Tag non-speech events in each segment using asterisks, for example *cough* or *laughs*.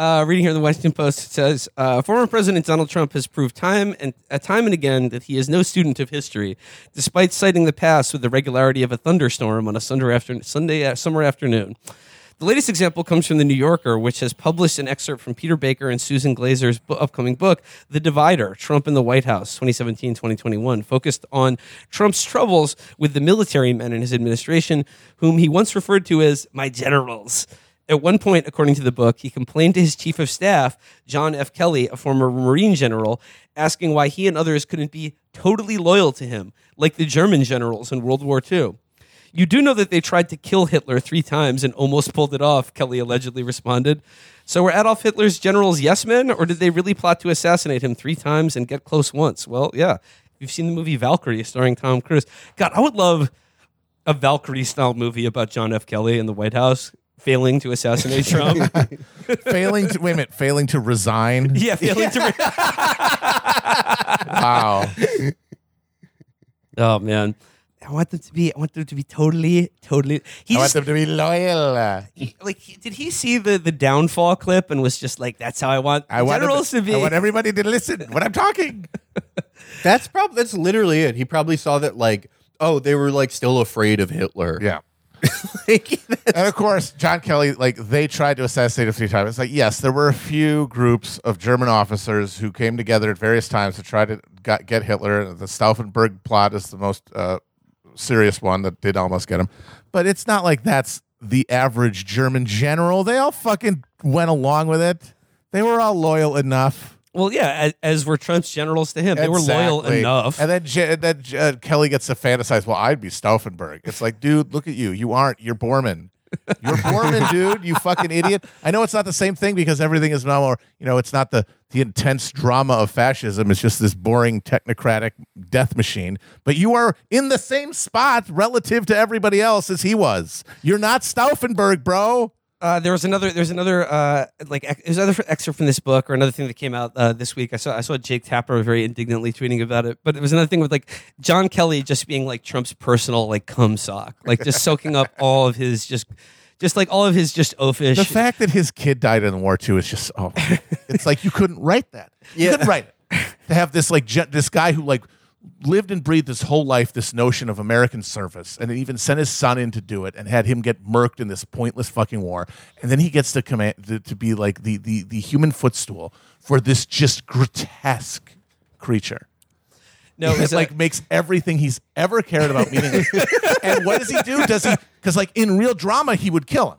Uh, reading here in the Washington Post, it says uh, former President Donald Trump has proved time and uh, time and again that he is no student of history, despite citing the past with the regularity of a thunderstorm on a Sunday, after- Sunday uh, summer afternoon. The latest example comes from The New Yorker, which has published an excerpt from Peter Baker and Susan Glasser's bu- upcoming book, The Divider Trump in the White House, 2017 2021, focused on Trump's troubles with the military men in his administration, whom he once referred to as my generals. At one point, according to the book, he complained to his chief of staff, John F. Kelly, a former Marine general, asking why he and others couldn't be totally loyal to him, like the German generals in World War II. You do know that they tried to kill Hitler three times and almost pulled it off, Kelly allegedly responded. So were Adolf Hitler's generals yes men, or did they really plot to assassinate him three times and get close once? Well, yeah. You've seen the movie Valkyrie starring Tom Cruise. God, I would love a Valkyrie style movie about John F. Kelly in the White House failing to assassinate Trump. *laughs* failing to wait a minute, failing to resign. *laughs* yeah, failing to. Wow. oh man, I want them to be. I want them to be totally, totally. He I want just, them to be loyal. like, he- did he see the the downfall clip and was just like, "That's how I want I want, generals to be." I want everybody to listen when I'm talking. That's probably that's literally it. He probably saw that like, oh, they were like still afraid of Hitler. Yeah. *laughs* Like, And of course, John Kelly, like they tried to assassinate him three times. It's like, yes, there were a few groups of German officers who came together at various times to try to got, get Hitler. The Stauffenberg plot is the most uh, serious one that did almost get him. But it's not like that's the average German general. They all fucking went along with it. They were all loyal enough. Well, yeah, as, as were Trump's generals to him. They were loyal enough. And then, and then uh, Kelly gets to fantasize, well, I'd be Stauffenberg. It's like, dude, look at you. You aren't. You're Bormann. You're *laughs* Bormann, dude. You fucking idiot. I know it's not the same thing because everything is now more, you know, it's not the, the intense drama of fascism. It's just this boring technocratic death machine. But you are in the same spot relative to everybody else as he was. You're not Stauffenberg, bro. Uh, there was another. There's another. Uh, like there's another excerpt from this book or another thing that came out uh, this week. I saw. I saw Jake Tapper very indignantly tweeting about it. But it was another thing with like John Kelly just being like Trump's personal like cum sock, like just soaking up *laughs* all of his just, just like all of his just oafish. The fact that his kid died in the war too is just oh, it's like you couldn't write that. You Yeah. couldn't write it. *laughs* To have this like this guy who like lived and breathed his whole life this notion of American service, and even sent his son in to do it, and had him get murked in this pointless fucking war, and then he gets to command to, to be like the the the human footstool for this just grotesque creature. no, it *laughs* It like like makes everything he's ever cared about meaningless. *laughs* and what does he do? Does he? Because like in real drama, he would kill him.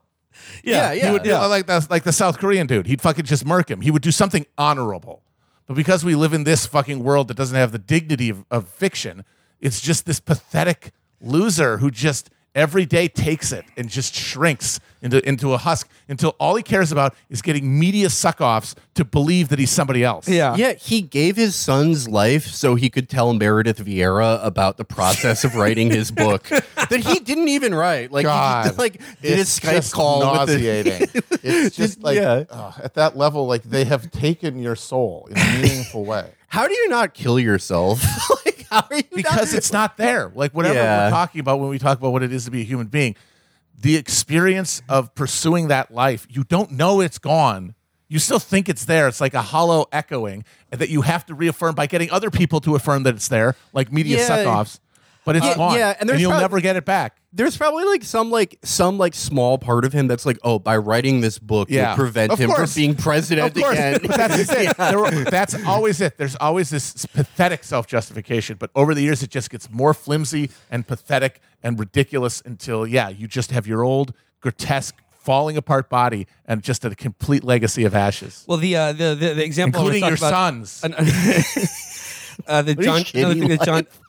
yeah, yeah. He would like the like the South Korean dude. He'd fucking just murk him. He would do something honorable. But because we live in this fucking world that doesn't have the dignity of, of fiction, it's just this pathetic loser who just every day takes it and just shrinks into into a husk until all he cares about is getting media suck-offs to believe that he's somebody else. yeah. Yeah, he gave his son's life so he could tell Meredith Vieira about the process of writing his book *laughs* that he didn't even write. Like, God, just, *laughs* like did a it's Skype just call with the, nauseating. *laughs* *laughs* it's just like Yeah. oh, at that level, like they have taken your soul in a meaningful way. *laughs* How do you not kill yourself? *laughs* like, how are you? because not, it's not there. Like whatever Yeah. we're talking about when we talk about what it is to be a human being, the experience of pursuing that life, you don't know it's gone. You still think it's there. It's like a hollow echoing that you have to reaffirm by getting other people to affirm that it's there, like media Yeah. suck-offs. But it's Yeah, gone, yeah, and there's you'll prob- never get it back. There's probably like some like some like small part of him that's like, oh, by writing this book, Yeah. will prevent Of him course. from being president Of course, again. that's it. *laughs* There- that's always it. There's always this pathetic self-justification, but over the years, it just gets more flimsy and pathetic and ridiculous until, yeah, you just have your old grotesque, falling apart body and just a complete legacy of ashes, Well, the uh, the, the the example I including your about- sons. *laughs* uh, the John, another thing that John, life.